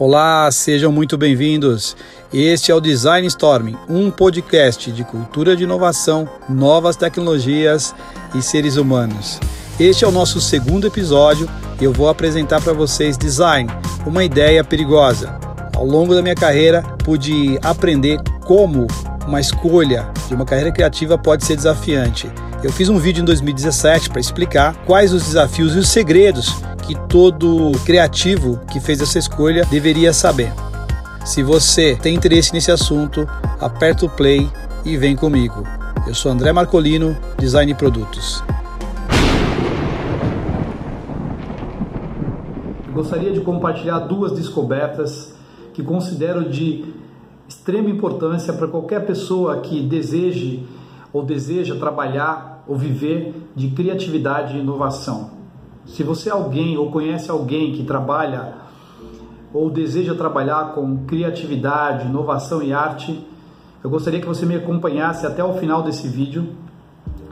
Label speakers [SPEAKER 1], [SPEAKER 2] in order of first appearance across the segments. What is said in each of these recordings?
[SPEAKER 1] Olá, sejam muito bem-vindos. Este é o Design Storming, um podcast de cultura de inovação, novas tecnologias e seres humanos. Este é o nosso segundo episódio e eu vou apresentar para vocês design, uma ideia perigosa. Ao longo da minha carreira, pude aprender como uma escolha de uma carreira criativa pode ser desafiante. Eu fiz um vídeo em 2017 para explicar quais os desafios e os segredos que todo criativo que fez essa escolha deveria saber. Se você tem interesse nesse assunto, aperta o play e vem comigo. Eu sou André Marcolino, Design Produtos.
[SPEAKER 2] gostaria de compartilhar duas descobertas que considero de extrema importância para qualquer pessoa que deseje ou deseja trabalhar ou viver de criatividade e inovação. Se você é alguém ou conhece alguém que trabalha ou deseja trabalhar com criatividade, inovação e arte, eu gostaria que você me acompanhasse até o final desse vídeo,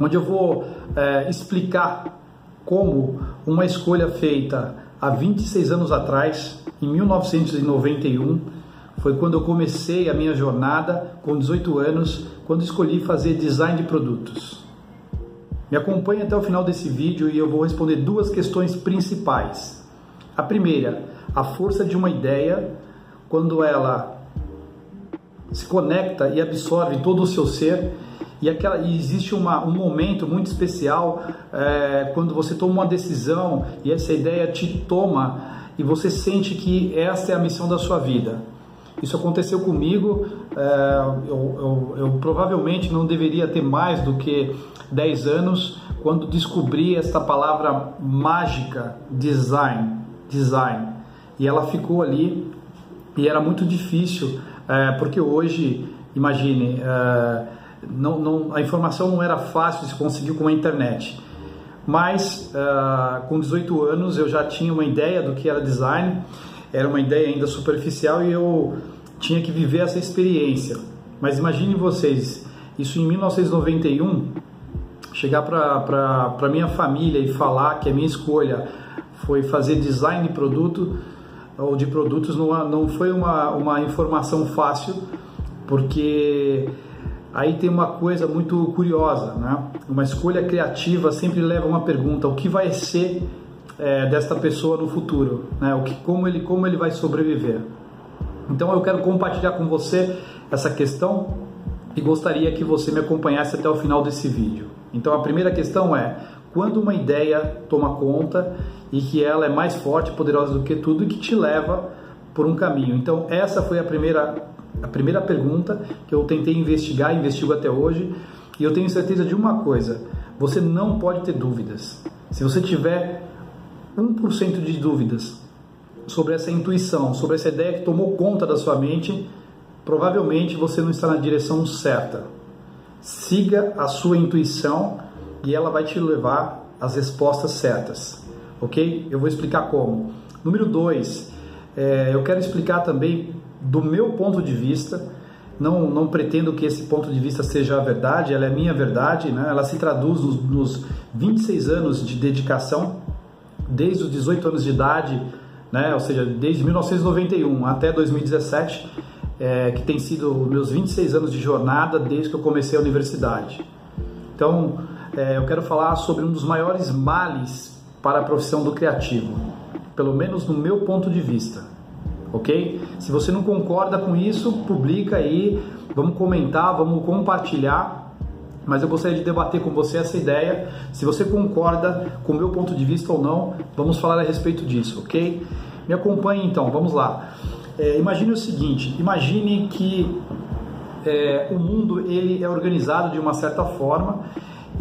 [SPEAKER 2] onde eu vou é, explicar como uma escolha feita há 26 anos atrás, em 1991, foi quando eu comecei a minha jornada com 18 anos, quando escolhi fazer design de produtos. Me acompanhe até o final desse vídeo e eu vou responder duas questões principais. A primeira, a força de uma ideia quando ela se conecta e absorve todo o seu ser e, aquela, e existe uma, um momento muito especial é, quando você toma uma decisão e essa ideia te toma e você sente que essa é a missão da sua vida. Isso aconteceu comigo. É, eu, eu, eu, provavelmente não deveria ter mais do que 10 anos quando descobri esta palavra mágica, design, design. E ela ficou ali e era muito difícil, é, porque hoje, imagine, é, não, não, a informação não era fácil de se conseguir com a internet. Mas com 18 anos eu já tinha uma ideia do que era design era uma ideia ainda superficial e eu tinha que viver essa experiência. Mas imagine vocês, isso em 1991, chegar para minha família e falar que a minha escolha foi fazer design de produto ou de produtos não, não foi uma, uma informação fácil, porque aí tem uma coisa muito curiosa, né? Uma escolha criativa sempre leva uma pergunta: o que vai ser é, desta pessoa no futuro, né? O que, como ele, como ele vai sobreviver. Então eu quero compartilhar com você essa questão e gostaria que você me acompanhasse até o final desse vídeo. Então a primeira questão é quando uma ideia toma conta e que ela é mais forte, poderosa do que tudo e que te leva por um caminho. Então essa foi a primeira a primeira pergunta que eu tentei investigar, investigo até hoje, e eu tenho certeza de uma coisa: você não pode ter dúvidas. Se você tiver 1% de dúvidas sobre essa intuição, sobre essa ideia que tomou conta da sua mente, provavelmente você não está na direção certa. Siga a sua intuição e ela vai te levar às respostas certas, ok? Eu vou explicar como. Número 2, é, eu quero explicar também do meu ponto de vista. Não, não pretendo que esse ponto de vista seja a verdade, ela é minha verdade, né? ela se traduz nos, nos 26 anos de dedicação desde os 18 anos de idade, né, ou seja, desde 1991 até 2017, é, que tem sido meus 26 anos de jornada desde que eu comecei a universidade. Então, é, eu quero falar sobre um dos maiores males para a profissão do criativo, pelo menos no meu ponto de vista, ok? Se você não concorda com isso, publica aí, vamos comentar, vamos compartilhar mas eu gostaria de debater com você essa ideia. Se você concorda com o meu ponto de vista ou não, vamos falar a respeito disso, ok? Me acompanhe então, vamos lá. É, imagine o seguinte: imagine que é, o mundo ele é organizado de uma certa forma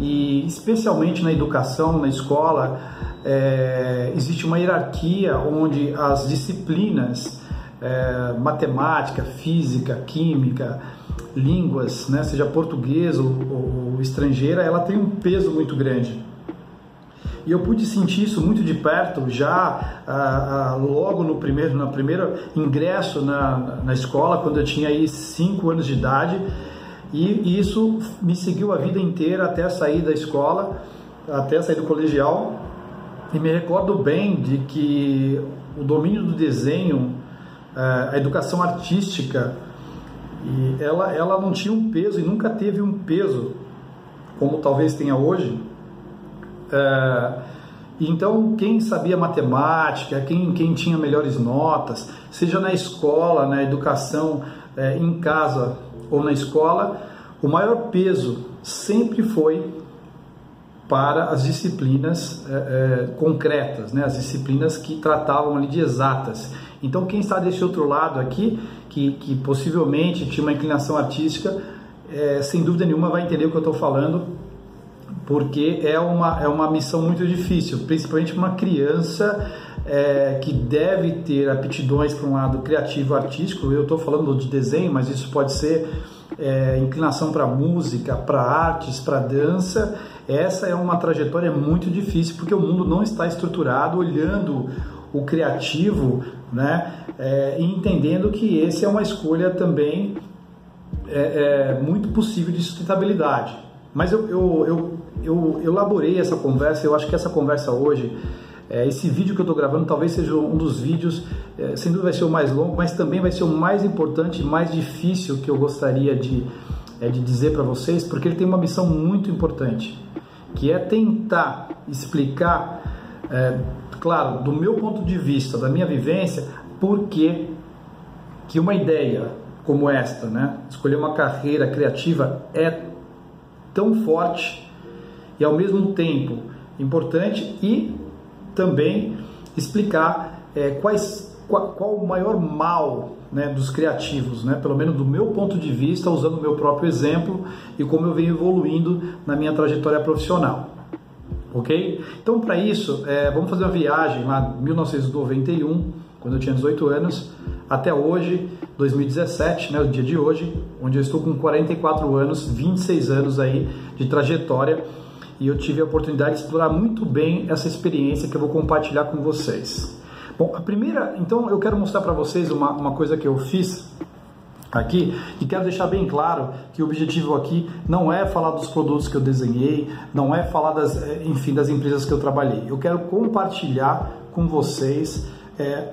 [SPEAKER 2] e especialmente na educação, na escola, é, existe uma hierarquia onde as disciplinas é, matemática, física, química, línguas, né, seja português ou, ou, ou, estrangeira, ela tem um peso muito grande. E eu pude sentir isso muito de perto já ah, ah, logo no primeiro, no primeiro ingresso na, na escola, quando eu tinha aí 5 anos de idade. E isso me seguiu a vida inteira até sair da escola, até sair do colegial. E me recordo bem de que o domínio do desenho a educação artística e ela, ela não tinha um peso e nunca teve um peso como talvez tenha hoje. É, então, quem sabia matemática, quem, quem tinha melhores notas, seja na escola, na educação, é, em casa ou na escola, o maior peso sempre foi para as disciplinas é, é, concretas, né? as disciplinas que tratavam ali de exatas. Então, quem está desse outro lado aqui, que, que possivelmente tinha uma inclinação artística, é, sem dúvida nenhuma vai entender o que eu estou falando, porque é uma, é uma missão muito difícil, principalmente para uma criança é, que deve ter aptidões para um lado criativo artístico. Eu estou falando de desenho, mas isso pode ser é, inclinação para música, para artes, para dança. Essa é uma trajetória muito difícil porque o mundo não está estruturado olhando o criativo, né, é, e entendendo que esse é uma escolha também é, é muito possível de sustentabilidade. Mas eu, eu, eu, eu, elaborei essa conversa, eu acho que essa conversa hoje, é, esse vídeo que eu estou gravando talvez seja um dos vídeos, é, sem dúvida vai ser o mais longo, mas também vai ser o mais importante mais difícil que eu gostaria de, é, de dizer para vocês, porque ele tem uma missão muito importante, que é tentar explicar, é, claro, do meu ponto de vista, da minha vivência, por que, que uma ideia como esta, né, escolher uma carreira criativa é tão forte e ao mesmo tempo importante e também explicar é, quais, qual, qual, o maior mal né, dos criativos, né, pelo menos do meu ponto de vista, usando o meu próprio exemplo e como eu venho evoluindo na minha trajetória profissional. Ok? Então, para isso, é, vamos fazer uma viagem lá em 1991, quando eu tinha 18 anos, até hoje, 2017, né, o dia de hoje, onde eu estou com 44 anos, 26 anos aí de trajetória e eu tive a oportunidade de explorar muito bem essa experiência que eu vou compartilhar com vocês. Bom, a primeira, então eu quero mostrar para vocês uma, uma coisa que eu fiz aqui e quero deixar bem claro que o objetivo aqui não é falar dos produtos que eu desenhei, não é falar das, eh, enfim, das empresas que eu trabalhei. Eu quero compartilhar com vocês é,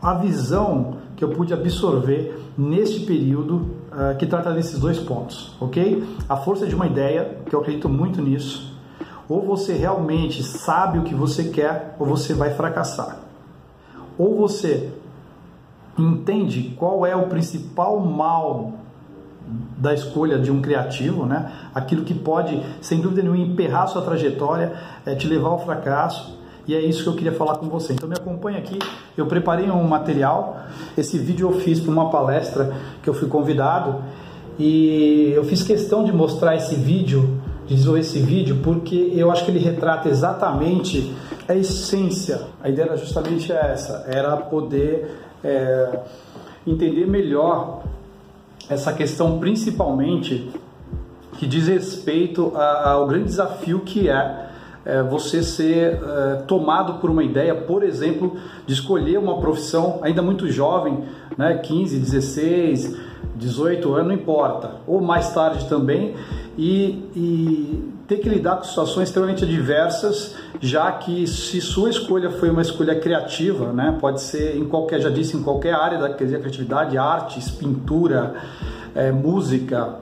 [SPEAKER 2] a visão que eu pude absorver neste período uh, que trata desses dois pontos, ok? A força de uma ideia, que eu acredito muito nisso, ou você realmente sabe o que você quer, ou você vai fracassar. Ou você entende qual é o principal mal da escolha de um criativo, né? Aquilo que pode, sem dúvida nenhuma, emperrar sua trajetória, é, te levar ao fracasso e é isso que eu queria falar com você. Então me acompanha aqui. Eu preparei um material. Esse vídeo eu fiz para uma palestra que eu fui convidado e eu fiz questão de mostrar esse vídeo, de desenvolver esse vídeo, porque eu acho que ele retrata exatamente a essência. A ideia era justamente essa, era poder é, entender melhor essa questão, principalmente que diz respeito ao grande desafio que é é, você ser é, tomado por uma ideia, por exemplo, de escolher uma profissão ainda muito jovem, né, 15, 16, 18 anos, não importa, ou mais tarde também, e, e ter que lidar com situações extremamente adversas, já que se sua escolha foi uma escolha criativa, né, pode ser em qualquer, já disse, em qualquer área da criatividade, artes, pintura, é, música,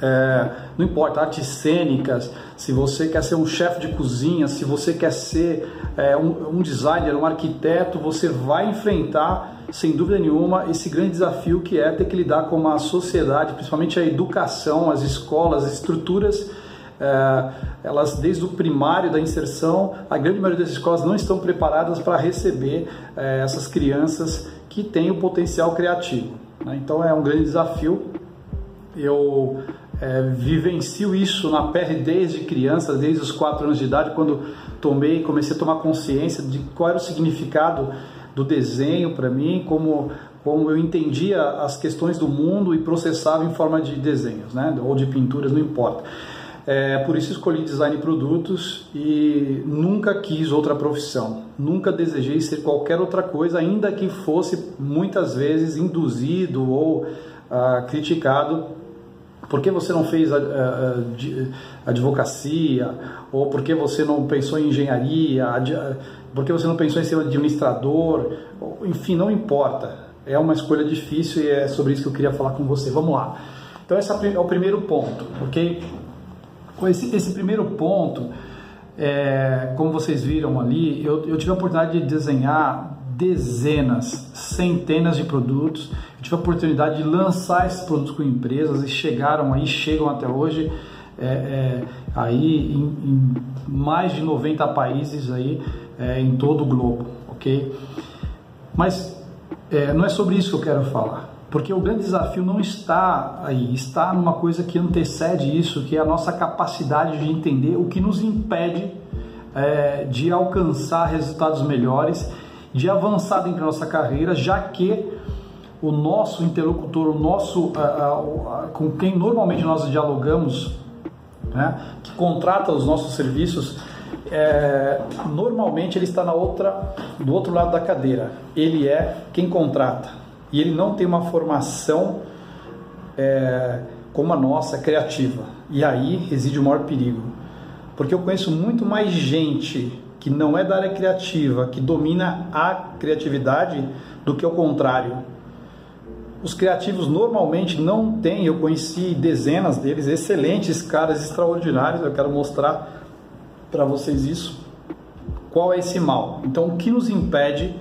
[SPEAKER 2] é, não importa, artes cênicas, se você quer ser um chefe de cozinha, se você quer ser é, um, um, designer, um arquiteto, você vai enfrentar, sem dúvida nenhuma, esse grande desafio que é ter que lidar com uma sociedade, principalmente a educação, as escolas, as estruturas. É, elas desde o primário da inserção, a grande maioria das escolas não estão preparadas para receber é, essas crianças que têm o potencial criativo. Né? Então é um grande desafio. Eu é, vivencio isso na pele desde criança, desde os quatro anos de idade, quando tomei, comecei a tomar consciência de qual era o significado do desenho para mim, como como eu entendia as questões do mundo e processava em forma de desenhos, né, ou de pinturas, não importa. É, por isso escolhi design e produtos e nunca quis outra profissão. Nunca desejei ser qualquer outra coisa, ainda que fosse muitas vezes induzido ou ah, criticado por que você não fez advocacia? Ou por que você não pensou em engenharia? Por que você não pensou em ser administrador? Enfim, não importa. é uma escolha difícil e é sobre isso que eu queria falar com você. Vamos lá. Então esse é o primeiro ponto, ok? Esse, esse primeiro ponto, é, como vocês viram ali, eu, eu tive a oportunidade de desenhar dezenas, centenas de produtos. Eu tive a oportunidade de lançar esses produtos com empresas e chegaram aí, chegam até hoje é, é, aí em, em, mais de 90 países aí é, em todo o globo, ok? Mas é, não é sobre isso que eu quero falar, porque o grande desafio não está aí, está numa coisa que antecede isso, que é a nossa capacidade de entender o que nos impede é, de alcançar resultados melhores, de avançar dentro da nossa carreira, já que o nosso interlocutor, o nosso com quem normalmente nós dialogamos né, que contrata os nossos serviços, é, normalmente ele está na outra, do outro lado da cadeira. Ele é quem contrata e ele não tem uma formação é, como a nossa, criativa. E aí reside o maior perigo, porque eu conheço muito mais gente que não é da área criativa, que domina a criatividade, do que o contrário os criativos normalmente não têm, eu conheci dezenas deles, excelentes caras extraordinários, eu quero mostrar para vocês isso. Qual é esse mal? Então, o que nos impede,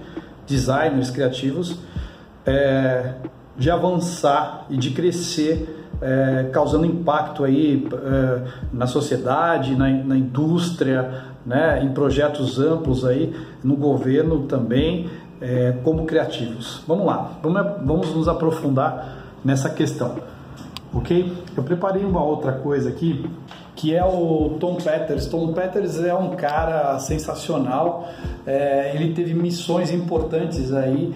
[SPEAKER 2] designers criativos, é, de avançar e de crescer, é, causando impacto aí é, na sociedade, na, na indústria, né, em projetos amplos aí, no governo também, é, como criativos. Vamos lá, vamos, vamos nos aprofundar nessa questão, ok? Eu preparei uma outra coisa aqui que é o Tom Peters. Tom Peters é um cara sensacional, é, ele teve missões importantes aí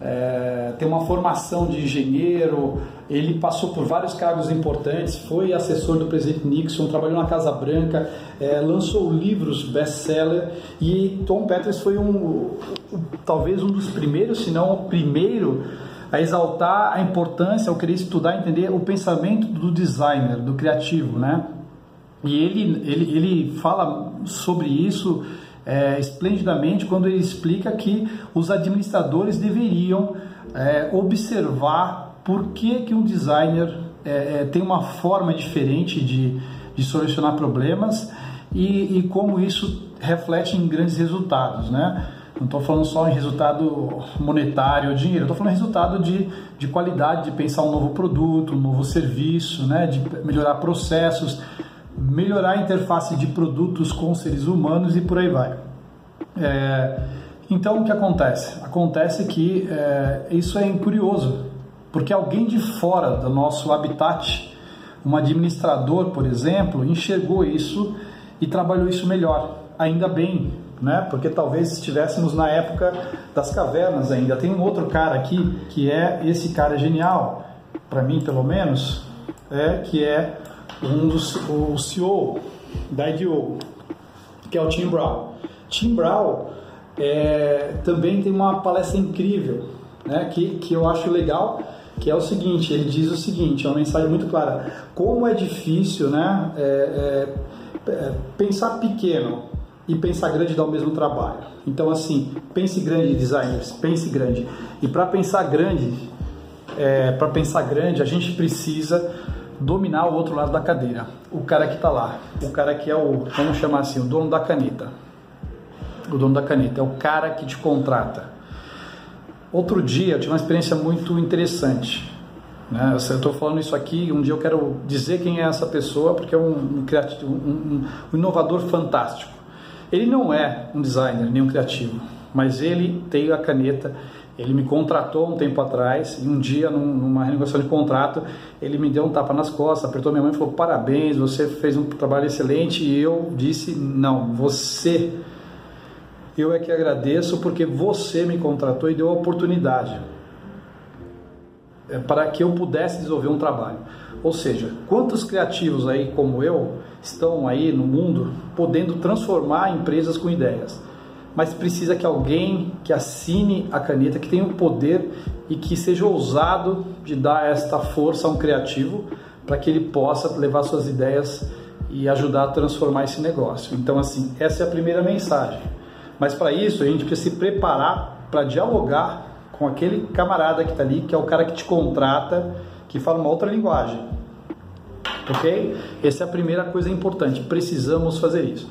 [SPEAKER 2] é, tem uma formação de engenheiro, ele passou por vários cargos importantes, foi assessor do presidente Nixon, trabalhou na Casa Branca, é, lançou livros best-seller e Tom Peters foi um, talvez um dos primeiros, se não o primeiro, a exaltar a importância, ao querer estudar, entender o pensamento do designer, do criativo, né? E ele, ele, ele fala sobre isso é, esplendidamente quando ele explica que os administradores deveriam é, observar por que, que um designer é, é tem uma forma diferente de, de solucionar problemas e, e, como isso reflete em grandes resultados, né? Não estou falando só em resultado monetário, dinheiro, estou falando em resultado de, de qualidade, de pensar um novo produto, um novo serviço, né? de melhorar processos, melhorar a interface de produtos com seres humanos e por aí vai. É, então, o que acontece? Acontece que é, isso é curioso, porque alguém de fora do nosso habitat, um administrador, por exemplo, enxergou isso e trabalhou isso melhor. Ainda bem, né? Porque talvez estivéssemos na época das cavernas ainda. Tem um outro cara aqui que é esse cara genial, para mim pelo menos, é que é um dos, o CEO da IDEO, que é o Tim Brown. Tim Brown é, também tem uma palestra incrível, né, que, que eu acho legal, que é o seguinte, ele diz o seguinte, é uma mensagem muito clara, como é difícil né, é, é, é pensar pequeno e pensar grande dá o mesmo trabalho. Então assim, pense grande designers, pense grande. E para pensar grande, é, para pensar grande, a gente precisa dominar o outro lado da cadeira. O cara que está lá, o cara que é o, vamos chamar assim, o dono da caneta. O dono da caneta é o cara que te contrata. Outro dia eu tive uma experiência muito interessante. Né? Eu estou falando isso aqui, um dia eu quero dizer quem é essa pessoa, porque é um, um, um, um inovador fantástico. Ele não é um designer, nem um criativo, mas ele tem a caneta ele me contratou um tempo atrás e um dia, numa renegociação de contrato, ele me deu um tapa nas costas, apertou minha mão e falou: Parabéns, você fez um trabalho excelente. E eu disse: Não, você. Eu é que agradeço porque você me contratou e deu a oportunidade é, para que eu pudesse desenvolver um trabalho. Ou seja, quantos criativos aí como eu estão aí no mundo podendo transformar empresas com ideias? mas precisa que alguém que assine a caneta, que tenha o poder e que seja ousado de dar esta força a um criativo para que ele possa levar suas ideias e ajudar a transformar esse negócio. Então, assim, essa é a primeira mensagem. Mas para isso, a gente precisa se preparar para dialogar com aquele camarada que está ali, que é o cara que te contrata, que fala uma outra linguagem. Ok? Essa é a primeira coisa importante. Precisamos fazer isso.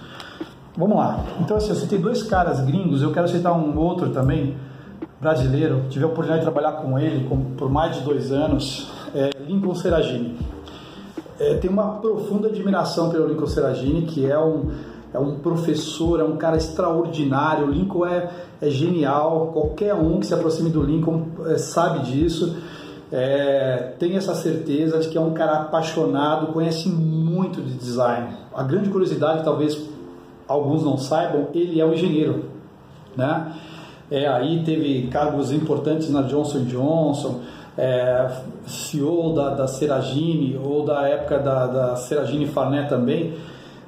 [SPEAKER 2] Vamos lá. Então, assim, eu citei dois caras gringos, eu quero citar um outro também, brasileiro. Tive a oportunidade de trabalhar com ele por mais de dois anos, é Lincoln Seragini. É, tenho uma profunda admiração pelo Lincoln Seragini, que é um, é um professor, é um cara extraordinário. O Lincoln é, é genial, qualquer um que se aproxime do Lincoln é, sabe disso. É, tem essa certeza de que é um cara apaixonado, conhece muito de design. A grande curiosidade, talvez alguns não saibam, ele é um engenheiro, né? É, aí teve cargos importantes na Johnson Johnson, é, CEO da, da Seragini ou da época da, da Seragini Farnet também.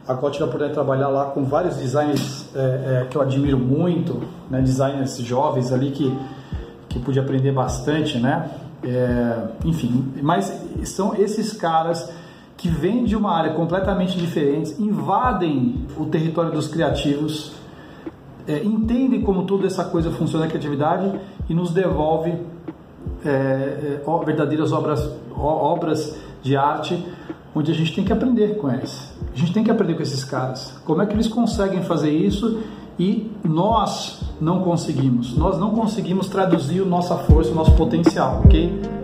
[SPEAKER 2] A oportunidade de trabalhar lá com vários designers é, é, que eu admiro muito, né? designers jovens ali que, que pude aprender bastante, né? É, enfim, mas são esses caras que vêm de uma área completamente diferente, invadem o território dos criativos, é, entendem como toda essa coisa funciona a criatividade e nos devolve é, é, verdadeiras obras, obras de arte onde a gente tem que aprender com eles. A gente tem que aprender com esses caras. Como é que eles conseguem fazer isso e nós não conseguimos. Nós não conseguimos traduzir a nossa força, o nosso potencial, ok?